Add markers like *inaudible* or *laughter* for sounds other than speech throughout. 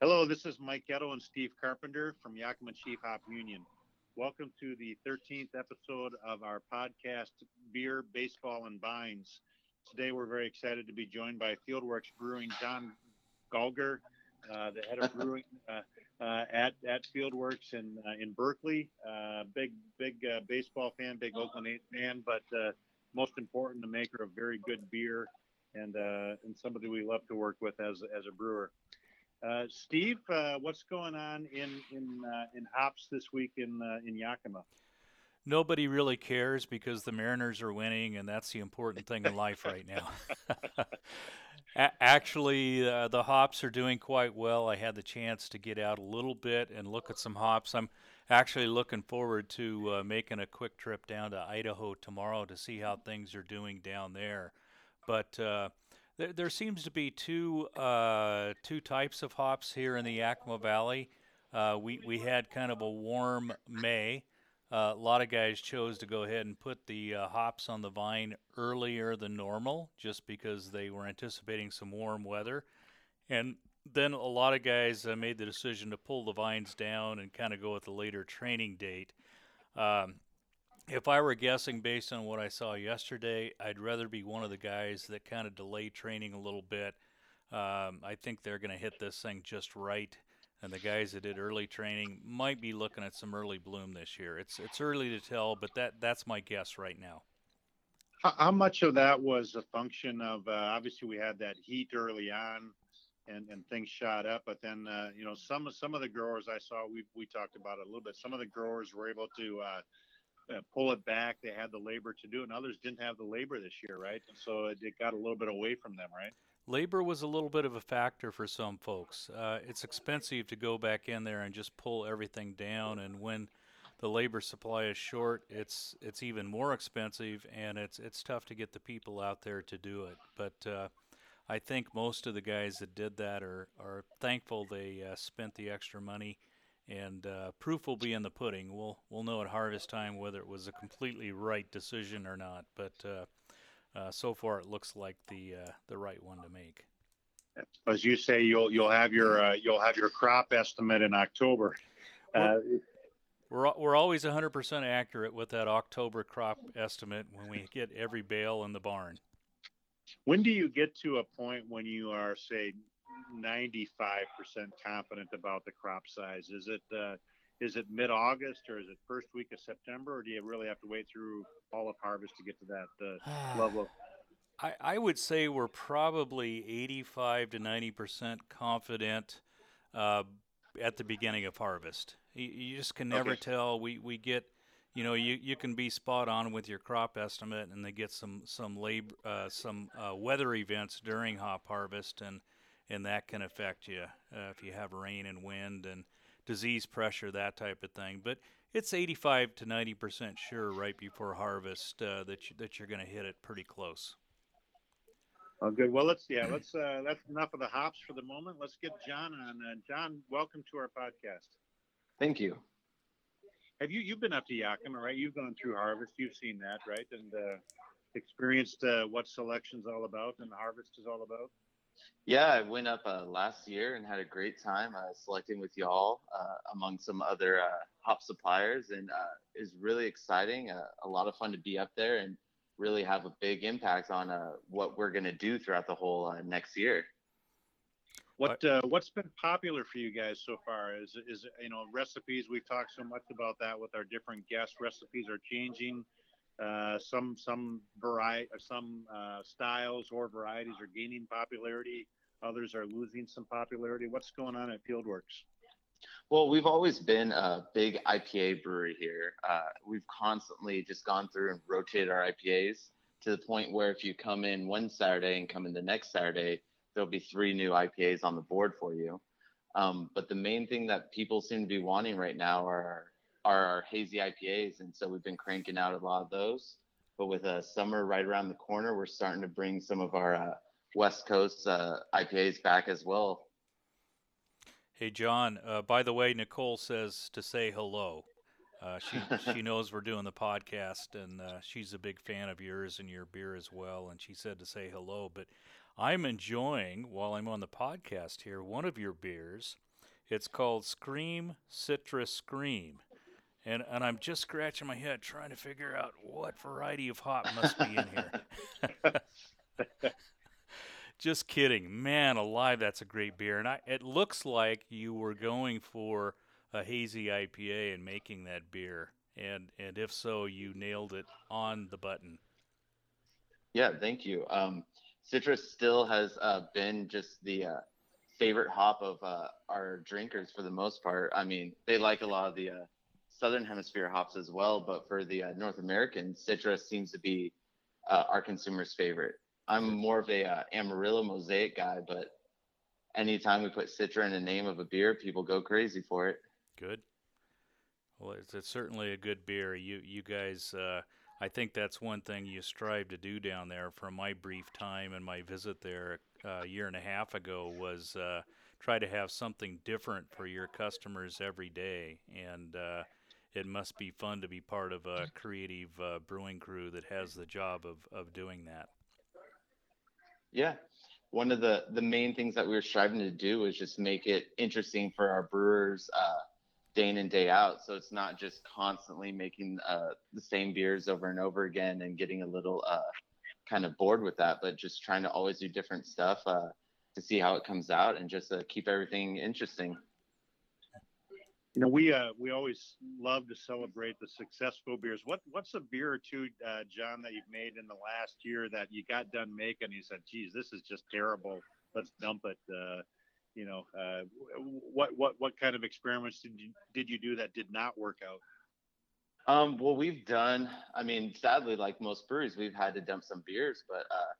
Hello, this is Mike Ghetto and Steve Carpenter from Yakima Chief Hop Union. Welcome to the 13th episode of our podcast, Beer, Baseball, and Vines. Today, we're very excited to be joined by Fieldworks Brewing John Gulger, uh, the head of *laughs* brewing uh, uh, at at Fieldworks in uh, in Berkeley. Uh, big big uh, baseball fan, big Oakland A's fan, but most important, the maker of very good beer and and somebody we love to work with as as a brewer. Steve, what's going on in in in hops this week in in Yakima? nobody really cares because the Mariners are winning, and that's the important thing in life right now. *laughs* Actually, uh, the hops are doing quite well. I had the chance to get out a little bit and look at some hops. I'm actually looking forward to uh, making a quick trip down to Idaho tomorrow to see how things are doing down there. But uh, there, there, seems to be two uh, two types of hops here in the Yakima Valley. Uh, we we had kind of a warm May. Uh, a lot of guys chose to go ahead and put the uh, hops on the vine earlier than normal just because they were anticipating some warm weather. And then a lot of guys uh, made the decision to pull the vines down and kind of go with a later training date. Um, if I were guessing based on what I saw yesterday, I'd rather be one of the guys that kind of delay training a little bit. Um, I think they're going to hit this thing just right and the guys that did early training might be looking at some early bloom this year. It's it's early to tell, but that that's my guess right now. How, much of that was a function of uh, obviously we had that heat early on, and and things shot up, but then uh, you know some some of the growers I saw we we talked about it a little bit. Some of the growers were able to. Uh, uh, pull it back. They had the labor to do and others didn't have the labor this year, right? And so it, it got a little bit away from them, right? labor was a little bit of a factor for some folks. Uh, it's expensive to go back in there and just pull everything down, and when the labor supply is short, it's it's even more expensive, and it's it's tough to get the people out there to do it. But uh, I think most of the guys that did that are are thankful they uh, spent the extra money, and uh, proof will be in the pudding. We'll we'll know at harvest time whether it was a completely right decision or not. But uh, uh, so far it looks like the uh, the right one to make. As you say, you'll you'll have your uh, you'll have your crop estimate in October. We're, we're, we're always 100% accurate with that October crop estimate when we get every bale in the barn. When do you get to a point when you are, say, 95% confident about the crop size? Is it uh, is it mid August or is it first week of September, or do you really have to wait through all of harvest to get to that uh, *sighs* level? I, I would say we're probably 85 to 90 percent confident uh, at the beginning of harvest. You, you just can never okay. tell. We we get, you know, you, you can be spot on with your crop estimate, and they get some some labor uh, some uh, weather events during hop harvest, and and that can affect you uh, if you have rain and wind and disease pressure, that type of thing. But it's 85 to 90 percent sure right before harvest uh, that you, that you're going to hit it pretty close. Oh, good. Well, let's yeah, let's uh, that's enough of the hops for the moment. Let's get John on. Uh, John, welcome to our podcast. Thank you. Have you you've been up to Yakima, right? You've gone through harvest. You've seen that, right? And uh, experienced uh, what selection's all about and harvest is all about. Yeah, I went up uh, last year and had a great time uh, selecting with y'all uh, among some other uh, hop suppliers, and uh, is really exciting. Uh, a lot of fun to be up there and really have a big impact on what we're going to do throughout the whole next year. What what's been popular for you guys so far? Is is you know recipes? We've talked so much about that with our different guests. Recipes are changing. Uh, some some variety, some uh, styles or varieties are gaining popularity. Others are losing some popularity. What's going on at Fieldworks? Well, we've always been a big IPA brewery here. Uh, we've constantly just gone through and rotated our IPAs to the point where if you come in one Saturday and come in the next Saturday, there'll be three new IPAs on the board for you. Um, but the main thing that people seem to be wanting right now are are our hazy IPAs, and so we've been cranking out a lot of those. But with a uh, summer right around the corner, we're starting to bring some of our uh, West Coast uh, IPAs back as well. Hey, John. Uh, by the way, Nicole says to say hello. Uh, she she *laughs* knows we're doing the podcast, and uh, she's a big fan of yours and your beer as well. And she said to say hello. But I'm enjoying while I'm on the podcast here one of your beers It's called Scream Citra Scream. And, and I'm just scratching my head trying to figure out what variety of hop must be in here. *laughs* just kidding. Man alive, that's a great beer. And I, it looks like you were going for a hazy IPA and making that beer. And, and if so, you nailed it on the button. Yeah, thank you. Um, Citra still has uh, been just the uh, favorite hop of uh, our drinkers for the most part. I mean, they like a lot of the uh, southern hemisphere hops as well, but for the uh, North American, Citra seems to be uh, our consumers' favorite. I'm more of a Amarillo Mosaic guy, but anytime we put Citra in the name of a beer, people go crazy for it. Good. Well, it's, it's certainly a good beer. You you guys I think that's one thing you strive to do down there. From my brief time and my visit there uh, a year and a half ago, was uh, try to have something different for your customers every day, and uh, it must be fun to be part of a creative uh, brewing crew that has the job of of doing that. Yeah, one of the the main things that we were striving to do is just make it interesting for our brewers uh, day in and day out. So it's not just constantly making uh, the same beers over and over again and getting a little uh, kind of bored with that, but just trying to always do different stuff uh, to see how it comes out and just uh, keep everything interesting. You know, we uh, we always love to celebrate the successful beers. What what's a beer or two, uh, John, that you've made in the last year that you got done making? You said, "Geez, this is just terrible. Let's dump it." you know, uh, what what what kind of experiments did you did you do that did not work out? Um, well, we've done. I mean, sadly, like most breweries, we've had to dump some beers. But uh,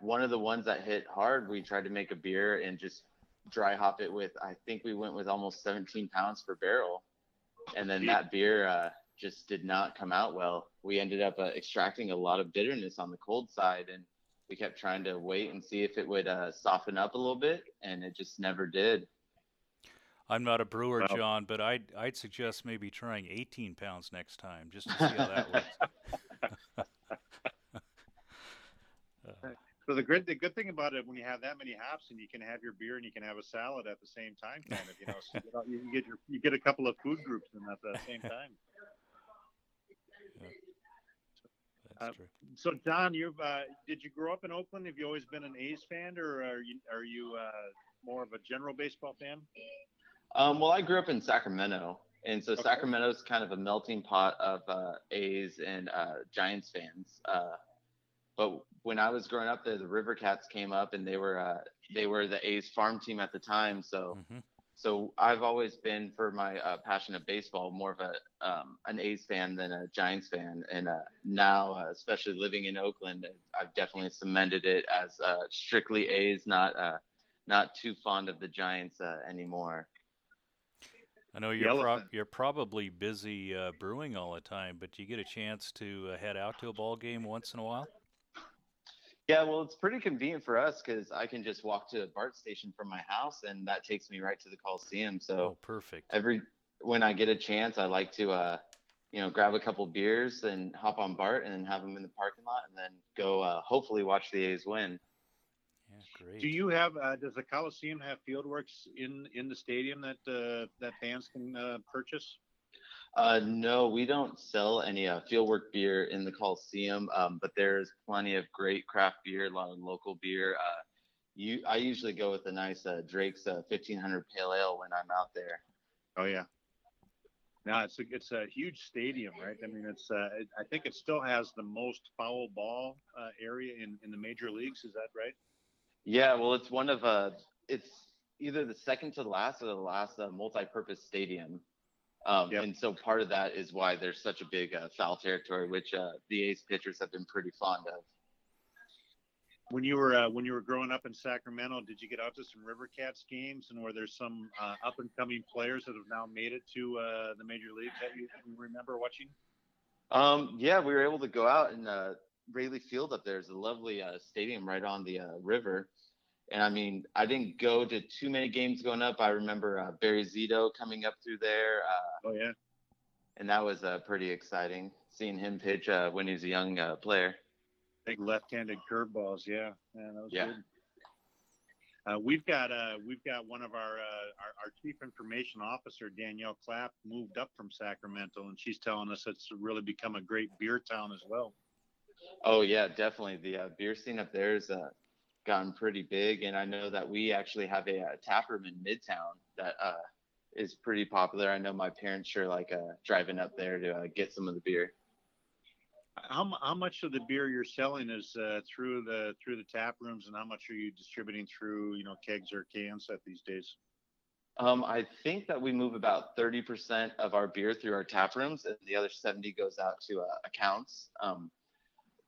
one of the ones that hit hard, we tried to make a beer and just dry hop it with. I think we went with almost 17 pounds per barrel, and then that beer uh, just did not come out well. We ended up uh, extracting a lot of bitterness on the cold side, and we kept trying to wait and see if it would uh, soften up a little bit, and it just never did. I'm not a brewer, well, John, but I'd I'd suggest maybe trying 18 pounds next time just to see how that works. *laughs* so the good the good thing about it when you have that many hops and you can have your beer and you can have a salad at the same time, kind of you know, so you, you get your you get a couple of food groups in at the same time. That's Uh, so, Don, you uh, did you grow up in Oakland? Have you always been an A's fan, or are you are you uh, more of a general baseball fan? Um, well, I grew up in Sacramento, and so okay. Sacramento's kind of a melting pot of uh, A's and uh, Giants fans. But when I was growing up there, the River Cats came up, and they were they were the A's farm team at the time. So. Mm-hmm so I've always been for my uh, passion of baseball more of a um, an A's fan than a Giants fan, and uh, now uh, especially living in Oakland, I've definitely cemented it as uh, strictly A's, not uh, not too fond of the Giants uh, anymore. I know you're pro- you're probably busy brewing all the time, but do you get a chance to head out to a ball game once in a while? Yeah, well, it's pretty convenient for us because I can just walk to a BART station from my house, and that takes me right to the Coliseum. So oh, perfect. Every when I get a chance, I like to, uh, you know, grab a couple beers and hop on BART and have them in the parking lot, and then go uh, hopefully watch the A's win. Yeah, great. Do you have? Uh, does the Coliseum have Fieldworks in in the stadium that uh, that fans can uh, purchase? Uh, no, we don't sell any uh, fieldwork beer in the Coliseum, um, but there's plenty of great craft beer, a lot of local beer. Uh, you, I usually go with a nice uh, Drake's 1500 uh, Pale Ale when I'm out there. Oh yeah. Now it's a it's a huge stadium, right? I mean, it's uh, I think it still has the most foul ball area in in the major leagues. Is that right? Yeah, well, it's one of uh, it's either the second to the last or the last multi-purpose stadium. Um, yep. And so part of that is why there's such a big uh, foul territory, which uh, the A's pitchers have been pretty fond of. When you were uh, when you were growing up in Sacramento, did you get out to some River Cats games, and were there some uh, up and coming players that have now made it to uh, the major leagues that you, you remember watching? Um, yeah, we were able to go out and uh, Raley Field up there is a lovely stadium right on the river and I mean, I didn't go to too many games going up. I remember uh, Barry Zito coming up through there. Uh, oh yeah, and that was uh, pretty exciting seeing him pitch uh, when he was a young uh, player. Big left-handed curveballs, yeah, man, that was yeah. good. Uh, we've got uh, we've got one of our, uh, our, our chief information officer Danielle Clapp moved up from Sacramento, and she's telling us it's really become a great beer town as well. Oh yeah, definitely. The uh, beer scene up there is uh, gotten pretty big, and I know that we actually have a, a tap room in Midtown that uh, is pretty popular. I know my parents are like uh, driving up there to uh, get some of the beer. How, how much of the beer you're selling is uh, through the through the tap rooms, and how much are you distributing through you know kegs or cans at these days? Um, I think that we move about 30% of our beer through our tap rooms, and the other 70 goes out to uh, accounts. Um,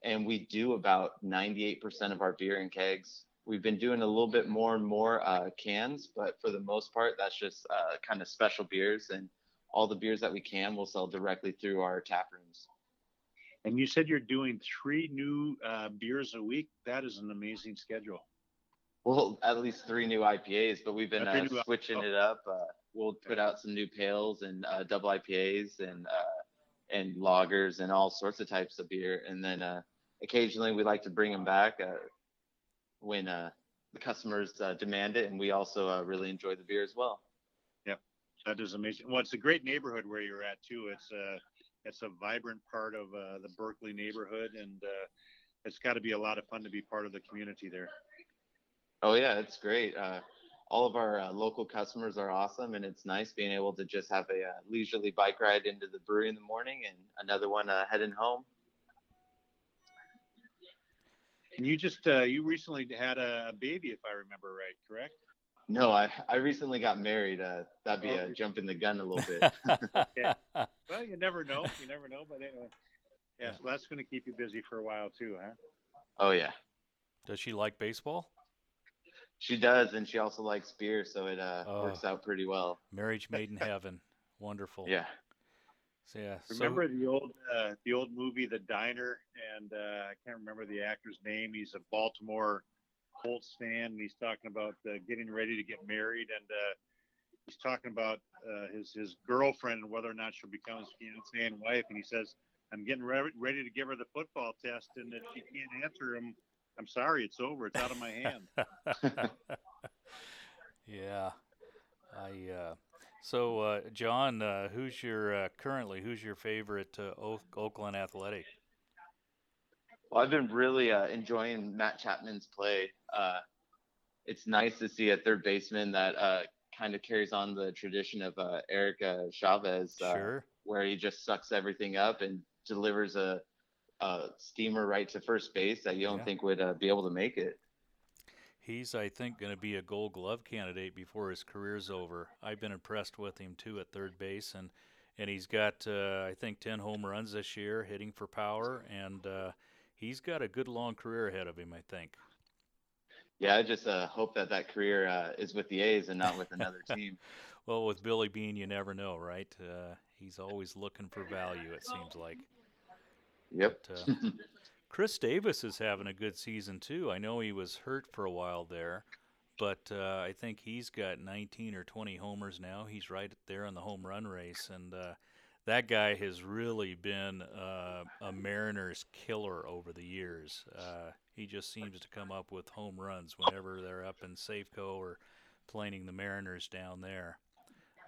and we do about 98% of our beer in kegs. We've been doing a little bit more and more uh, cans, but for the most part, that's just uh, kind of special beers. And all the beers that we can, we'll sell directly through our tap rooms. And you said you're doing three new uh, beers a week. That is an amazing schedule. Well, at least three new IPAs, but we've been uh, switching it up. Uh, we'll put out some new pails and uh, double IPAs and and lagers and all sorts of types of beer. And then occasionally we like to bring them back when uh, the customers uh, demand it, and we also uh, really enjoy the beer as well. Yep, that is amazing. Well, it's a great neighborhood where you're at too. It's a uh, it's a vibrant part of uh, the Berkeley neighborhood, and uh, it's got to be a lot of fun to be part of the community there. Oh yeah, it's great. All of our local customers are awesome, and it's nice being able to just have a leisurely bike ride into the brewery in the morning and another one heading home. And you just uh, you recently had a baby, if I remember right, correct? No, I I recently got married. Uh, that'd be a jump in the gun a little bit. *laughs* yeah. Well, you never know. You never know. But anyway, yeah. So that's going to keep you busy for a while too, huh? Oh yeah. Does she like baseball? She does, and she also likes beer, so it uh, oh. works out pretty well. Marriage *laughs* made in heaven. Wonderful. Yeah. So, yeah. Remember so, the old uh, the old movie The Diner, and uh, I can't remember the actor's name. He's a Baltimore Colts fan, and he's talking about uh, getting ready to get married, and uh, he's talking about uh, his his girlfriend and whether or not she'll become his fiance and wife. And he says, "I'm getting re- ready to give her the football test, and if she can't answer him, I'm sorry, it's over. It's out of my hand." *laughs* yeah, I. Uh, so, uh, John, uh, who's your uh, currently who's your favorite uh, Oakland Athletic? Well, I've been really uh, enjoying Matt Chapman's play. Uh, it's nice to see a third baseman that kind of carries on the tradition of Eric Chavez, sure. where he just sucks everything up and delivers a, a steamer right to first base that you don't yeah. think would be able to make it. He's, I think, going to be a Gold Glove candidate before his career's over. I've been impressed with him too at third base, and and he's got, uh, I think, ten home runs this year, hitting for power, and uh, he's got a good long career ahead of him. I think. Yeah, I just uh, hope that that career uh, is with the A's and not with another *laughs* team. well, with Billy Beane, you never know, right? Uh, he's always looking for value. It seems like. Yep. But, uh, *laughs* Khris Davis is having a good season too. I know he was hurt for a while there, but uh, I think he's got 19 or 20 homers now. He's right there in the home run race, and uh, that guy has really been uh, a Mariners killer over the years. Uh, he just seems to come up with home runs whenever they're up in Safeco or playing the Mariners down there.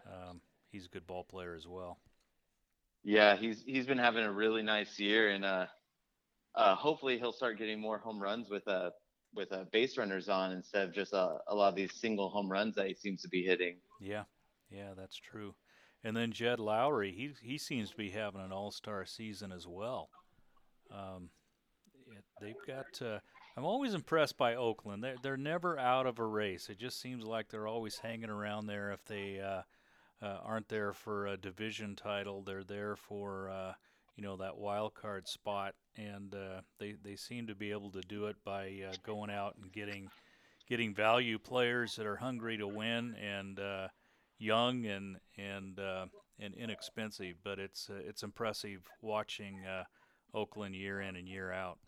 Um, he's a good ball player as well. Yeah, he's he's been having a really nice year, and uh, uh, hopefully he'll start getting more home runs with uh with uh, base runners on instead of just uh, a lot of these single home runs that he seems to be hitting. Yeah, yeah, that's true. And then Jed Lowrie, he he seems to be having an All Star season as well. Um, it, they've got. Uh, I'm always impressed by Oakland. They're they're never out of a race. It just seems like they're always hanging around there. If they uh, uh, aren't there for a division title, they're there for uh, you know that wild card spot, and uh, they they seem to be able to do it by uh, going out and getting getting value players that are hungry to win and uh, young and and uh, and inexpensive. But it's uh, it's impressive watching uh, Oakland year in and year out.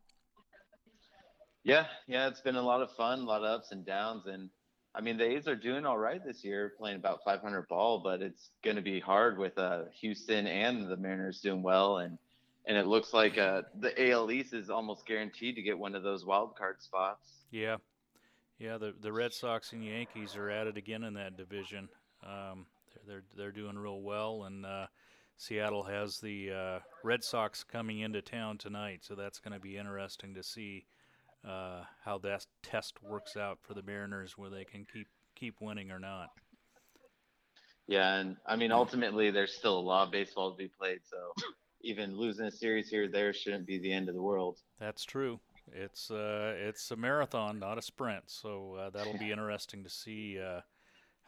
Yeah, yeah, it's been a lot of fun, a lot of ups and downs, and I mean, the A's are doing all right this year, playing about 500 ball, but it's going to be hard with uh, Houston and the Mariners doing well, and and it looks like uh, the AL East is almost guaranteed to get one of those wild card spots. Yeah, Yeah, the the Red Sox and Yankees are at it again in that division. Um, they're, they're doing real well, and uh, Seattle has the uh, Red Sox coming into town tonight, so that's going to be interesting to see uh, how that test works out for the Mariners, where they can keep keep winning or not. Yeah, and I mean, ultimately, there's still a lot of baseball to be played, so *laughs* even losing a series here or there shouldn't be the end of the world. That's true. It's uh, it's a marathon, not a sprint. So uh, that'll be *laughs* interesting to see uh,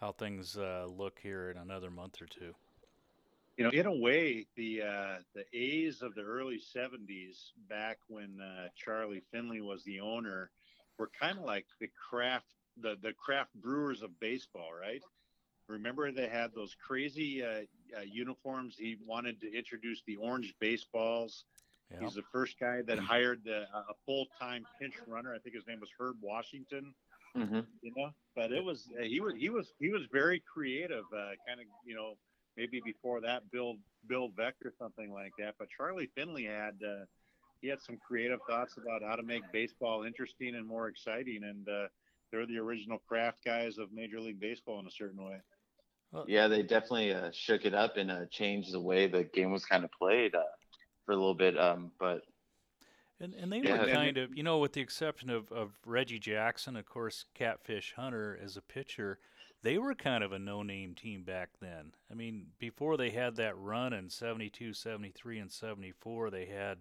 how things uh, look here in another month or two. You know, in a way, the uh, the A's of the early '70s, back when uh, Charlie Finley was the owner, were kind of like the craft the the craft brewers of baseball, right? Remember, they had those crazy uh, uniforms. He wanted to introduce the orange baseballs. He's the first guy that *clears throat* hired the, a full time pinch runner. I think his name was Herb Washington. Mm-hmm. You know, but it was uh, he was he was he was very creative. Uh, kind of you know maybe before that Bill Bill Veeck or something like that. But Charlie Finley had uh, he had some creative thoughts about how to make baseball interesting and more exciting. And uh, they're the original craft guys of Major League Baseball in a certain way. Yeah, they definitely uh, shook it up and uh, changed the way the game was kind of played. Uh, for a little bit. Um, but and and they yeah, were kind of you know, with the exception of of Reggie Jackson, of course, Catfish Hunter as a pitcher. They were kind of a no-name team back then. I mean, before they had that run in 72, 73, and 74, they had,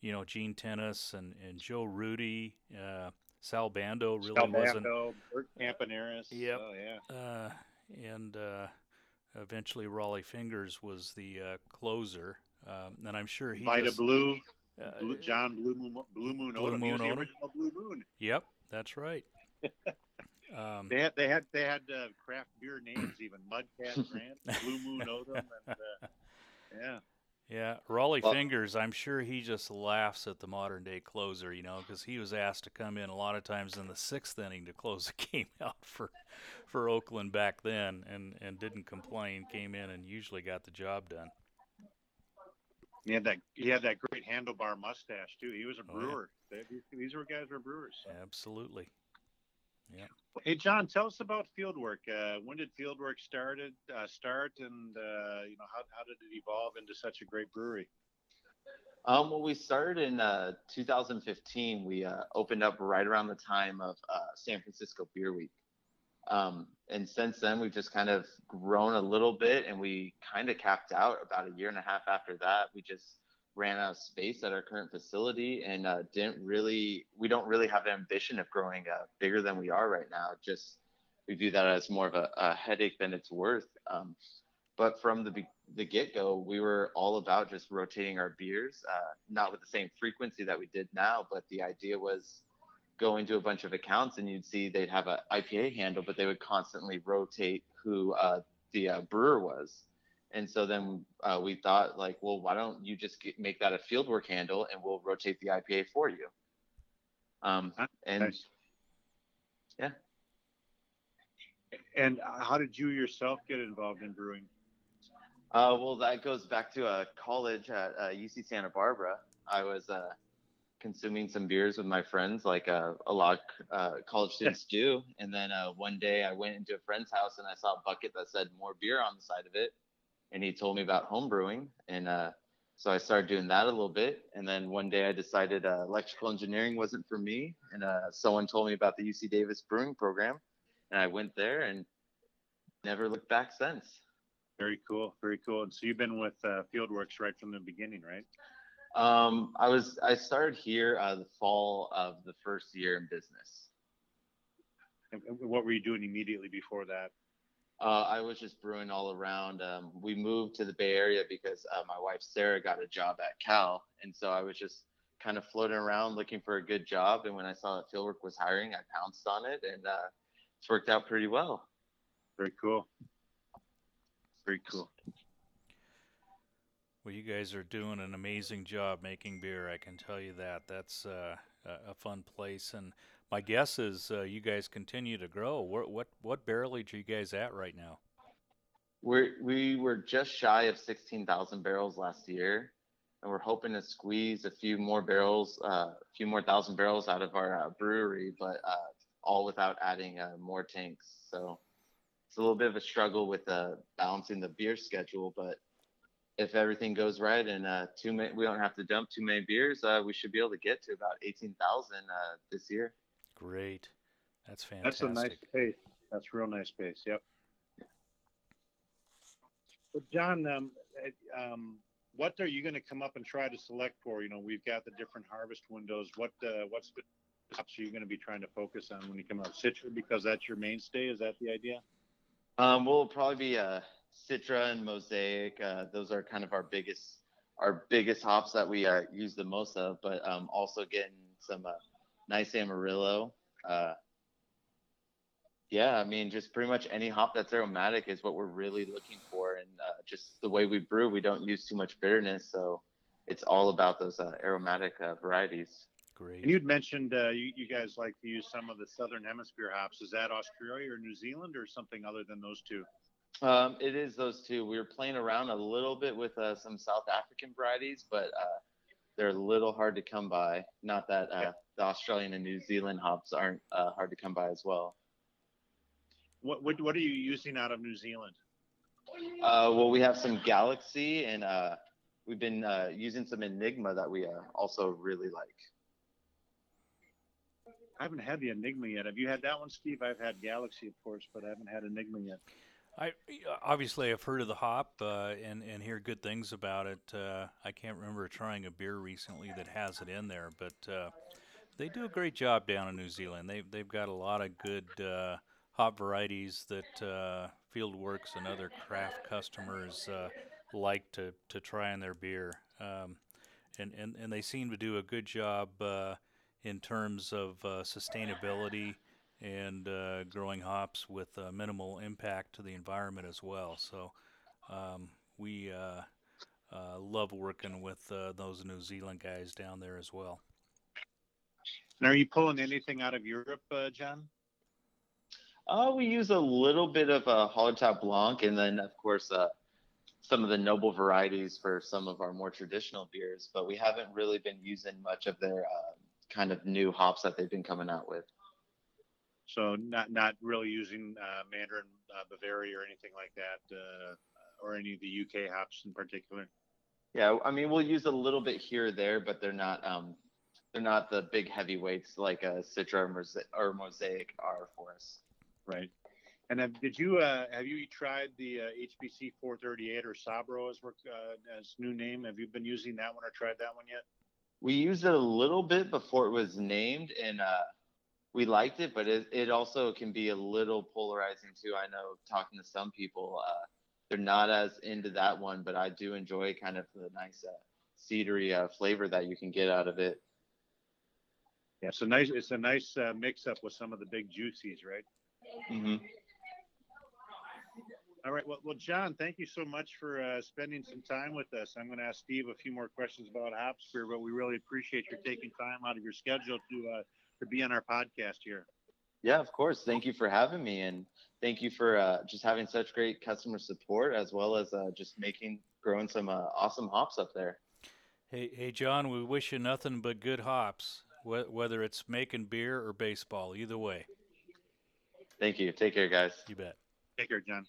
you know, Gene Tenace and, and Joe Rudi. Uh, Sal Bando really Sal wasn't. Bando, Bert Campaneris. Yep. Oh, yeah. Uh, and uh, eventually Rollie Fingers was the uh, closer. Um, and I'm sure he Vida just, Blue, uh, Blue, John Blue Moon, Blue Moon Blue Moon the original Blue Moon. Yep, that's right. *laughs* um, they had they had they had uh, craft beer names even *clears throat* Mudcat Grant, Blue Moon *laughs* Odom, and uh, yeah. Yeah, Rollie well, Fingers, I'm sure he just laughs at the modern day closer, you know, because he was asked to come in a lot of times in the sixth inning to close the *laughs* game out for for Oakland back then, and and didn't complain. Came in and usually got the job done. He had that. He had that great handlebar mustache too. He was a brewer. Oh, yeah. these, these were guys were brewers. So. Absolutely. Yeah. Hey John, tell us about fieldwork. Uh, when did fieldwork started uh, start, and uh, you know how how did it evolve into such a great brewery? Um, well, we started in uh, 2015. We uh, opened up right around the time of uh, San Francisco Beer Week. Um, and since then, we've just kind of grown a little bit and we kind of capped out about a year and a half after that. We just ran out of space at our current facility and uh, didn't really, we don't really have ambition of growing uh, bigger than we are right now. Just we view that as more of a, a headache than it's worth. Um, but from the the get go, we were all about just rotating our beers, uh, not with the same frequency that we did now, but the idea was go into a bunch of accounts and you'd see they'd have an IPA handle, but they would constantly rotate who uh, the uh, brewer was. And so then uh, we thought like, well, why don't you just get, make that a fieldwork handle and we'll rotate the IPA for you. Um, and nice. yeah. And how did you yourself get involved in brewing? Uh, well, that goes back to a uh, college at UC uh, Santa Barbara. I was uh, consuming some beers with my friends, like uh, a lot of uh, college *laughs* students do. And then uh, one day I went into a friend's house and I saw a bucket that said more beer on the side of it. And he told me about home brewing. And uh, so I started doing that a little bit. And then one day I decided uh, electrical engineering wasn't for me. And uh, someone told me about the UC Davis brewing program. And I went there and never looked back since. Very cool. Very cool. And so you've been with Fieldworks right from the beginning, right? Um, I was I started here uh, the fall of the first year in business. And what were you doing immediately before that? Uh, I was just brewing all around. Um, we moved to the Bay Area because uh, my wife Sarah got a job at Cal, and so I was just kind of floating around looking for a good job. And when I saw that Fieldwork was hiring, I pounced on it, and uh, it's worked out pretty well. Very cool. Very cool. Well, you guys are doing an amazing job making beer. I can tell you that. That's uh, a fun place, and my guess is uh, you guys continue to grow. What what what barrelage are you guys at right now? We we were just shy of sixteen thousand barrels last year, and we're hoping to squeeze a few more barrels, uh, a few more thousand barrels out of our uh, brewery. But uh, all without adding uh, more tanks. So it's a little bit of a struggle with uh, balancing the beer schedule, but if everything goes right and uh, two ma- we don't have to dump too many beers, uh, we should be able to get to about 18,000 uh, this year. Great. That's fantastic. That's a nice pace. That's real nice pace. Yep. But John, um, um, what are you going to come up and try to select for? You know, we've got the different harvest windows. What uh, what's the hops are you going to be trying to focus on when you come out? Citra, because that's your mainstay. Is that the idea? Um, we'll probably be uh, Citra and Mosaic. Uh, those are kind of our biggest our biggest hops that we uh, use the most of. But um, also getting some uh, nice Amarillo. Uh, yeah, I mean, just pretty much any hop that's aromatic is what we're really looking for. And uh, just the way we brew, we don't use too much bitterness. So it's all about those uh, aromatic uh, varieties. Great. And you'd mentioned uh, you, you guys like to use some of the Southern Hemisphere hops. Is that Australia or New Zealand or something other than those two? Um, it is those two. We were playing around a little bit with uh, some South African varieties, but uh, they're a little hard to come by. Not that uh, the Australian and New Zealand hops aren't uh, hard to come by as well. What, what what are you using out of New Zealand? Uh, well, we have some Galaxy, and uh, we've been uh, using some Enigma that we uh, also really like. I haven't had the Enigma yet. Have you had that one, Steve? I've had Galaxy, of course, but I haven't had Enigma yet. I obviously I've heard of the hop uh, and and hear good things about it. Uh, I can't remember trying a beer recently that has it in there, but uh, they do a great job down in New Zealand. They they've got a lot of good uh, hop varieties that uh, Fieldworks and other craft customers uh, like to to try in their beer. Um, and, and, and they seem to do a good job in terms of sustainability and uh, growing hops with uh, minimal impact to the environment as well. So um, we uh, uh love working with uh, those New Zealand guys down there as well. And are you pulling anything out of Europe, uh, John? Oh, we use a little bit of a Hallertau Blanc, and then of course some of the noble varieties for some of our more traditional beers. But we haven't really been using much of their kind of new hops that they've been coming out with. So not not really using uh, Mandarin uh, Bavaria or anything like that, uh, or any of the UK hops in particular. Yeah, I mean we'll use a little bit here or there, but they're not um, they're not the big heavyweights like a uh, Citra or, Mosaic, are for us. Right. And have, did you uh, have you tried the HBC uh, 438 or Sabro as as new name? Have you been using that one or tried that one yet? We used it a little bit before it was named, and we liked it, but it, it also can be a little polarizing too. I know talking to some people, uh, they're not as into that one, but I do enjoy kind of the nice uh, cedary uh, flavor that you can get out of it. Yeah, it's a nice it's a nice uh, mix up with some of the big juicies, right? Mm-hmm. All right. Well, well, John, thank you so much for uh, spending some time with us. I'm going to ask Steve a few more questions about Hopsphere, but we really appreciate your taking time out of your schedule to uh, to be on our podcast here. Yeah, of course. Thank you for having me, and thank you for uh, just having such great customer support, as well as uh, just making growing some uh, awesome hops up there. Hey, hey, John. We wish you nothing but good hops, wh- whether it's making beer or baseball. Either way. Thank you. Take care, guys. You bet. Take care, John.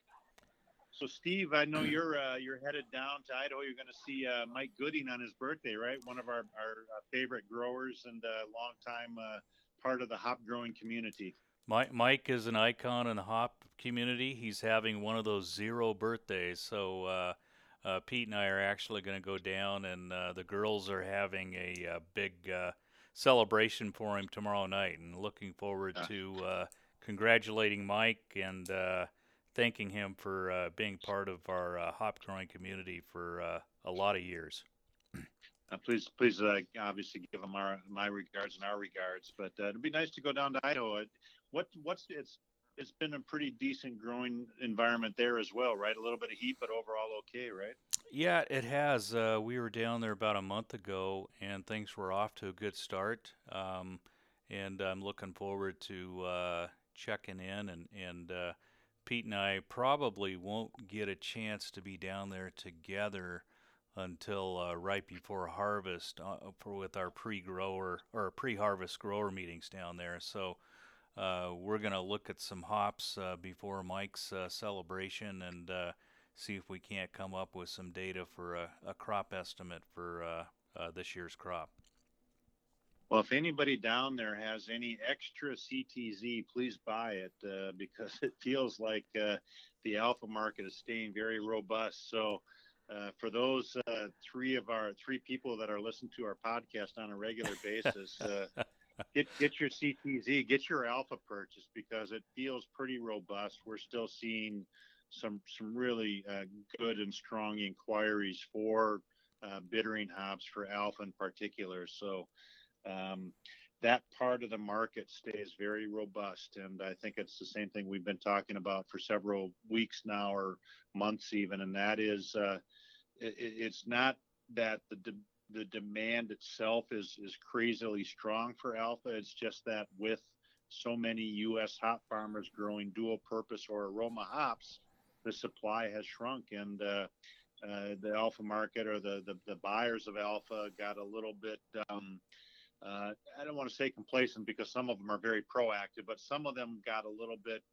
So, Steve, I know you're uh, you're headed down to Idaho. You're going to see uh, Mike Gooding on his birthday, right? One of our our uh, favorite growers and uh, longtime uh, part of the hop growing community. Mike, Mike is an icon in the hop community. He's having one of those zero birthdays, so uh, uh, Pete and I are actually going to go down, and uh, the girls are having a, uh, big uh, celebration for him tomorrow night, and looking forward ah. to uh, congratulating Mike and thanking him for being part of our hop growing community for a lot of years. Uh, please, please, uh, obviously give them our my regards and our regards. But uh, it'd be nice to go down to Idaho. What what's it's it's been a pretty decent growing environment there as well, right? A little bit of heat, but overall okay, right? Yeah, it has. Uh, we were down there about a month ago, and things were off to a good start. Um, and I'm looking forward to uh, checking in and and. Uh, Pete and I probably won't get a chance to be down there together until uh, right before harvest uh, for with our pre-grower or pre-harvest grower meetings down there. So uh, we're going to look at some hops uh, before Mike's uh, celebration and uh, see if we can't come up with some data for a, a crop estimate for this year's crop. Well, if anybody down there has any extra CTZ, please buy it *laughs* because it feels like the alpha market is staying very robust. So, uh, for those uh, three of our three people that are listening to our podcast on a regular basis, uh, *laughs* get get your CTZ, get your alpha purchase because it feels pretty robust. We're still seeing some some really uh, good and strong inquiries for bittering hops for alpha in particular. So um, that part of the market stays very robust. And I think it's the same thing we've been talking about for several weeks now or months even. And that is, uh, it, it's not that the, de- the demand itself is, is crazily strong for alpha. It's just that with so many U.S. hop farmers growing dual purpose or aroma hops, the supply has shrunk. And, uh, uh, the alpha market or the, the, the buyers of alpha got a little bit um, uh, I don't want to say complacent because some of them are very proactive, but some of them got a little bit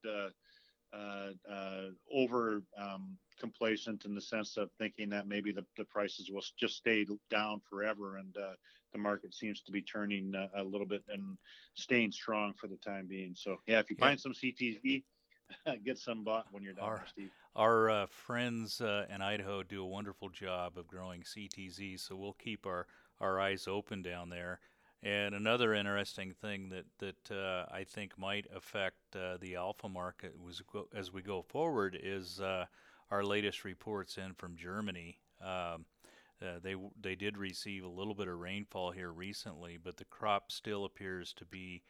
uh, uh, uh, over um, complacent in the sense of thinking that maybe the, the prices will just stay down forever and uh, the market seems to be turning uh, a little bit and staying strong for the time being. So, yeah, if you yeah. find some CTZ, *laughs* get some bought when you're done, our, Steve. Our friends in Idaho do a wonderful job of growing CTZ, so we'll keep our, our eyes open down there. And another interesting thing that that uh, I think might affect uh, the alpha market was as we go forward is uh, our latest reports in from Germany. Um, uh, they they did receive a little bit of rainfall here recently, but the crop still appears to be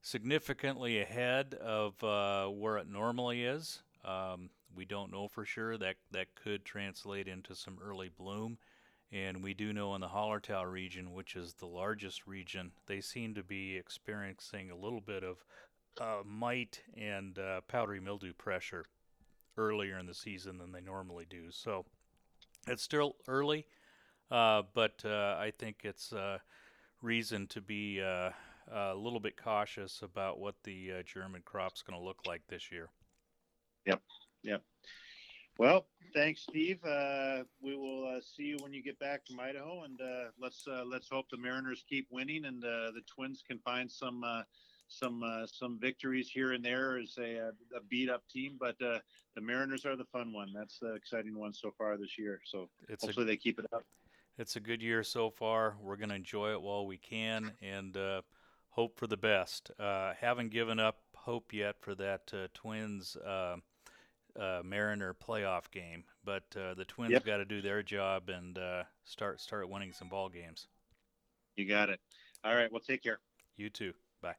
significantly ahead of uh, where it normally is. Um, we don't know for sure. That that could translate into some early bloom. And we do know in the Hallertau region, which is the largest region, they seem to be experiencing a little bit of uh, mite and uh, powdery mildew pressure earlier in the season than they normally do. So it's still early, uh, but uh, I think it's uh, reason to be uh, a little bit cautious about what the German crop's going to look like this year. Yep, yep. Well, thanks, Steve. Uh, we will uh, see you when you get back from Idaho, and uh, let's uh, let's hope the Mariners keep winning and uh, the Twins can find some uh, some some victories here and there as a, a beat up team. But the Mariners are the fun one. That's the exciting one so far this year. So it's hopefully a, they keep it up. It's a good year so far. We're going to enjoy it while we can and hope for the best. haven't given up hope yet for that Twins uh, Mariner playoff game, but uh, the Twins yep. got to do their job and uh, start start winning some ball games. You got it. All right. Well, take care. You too. Bye.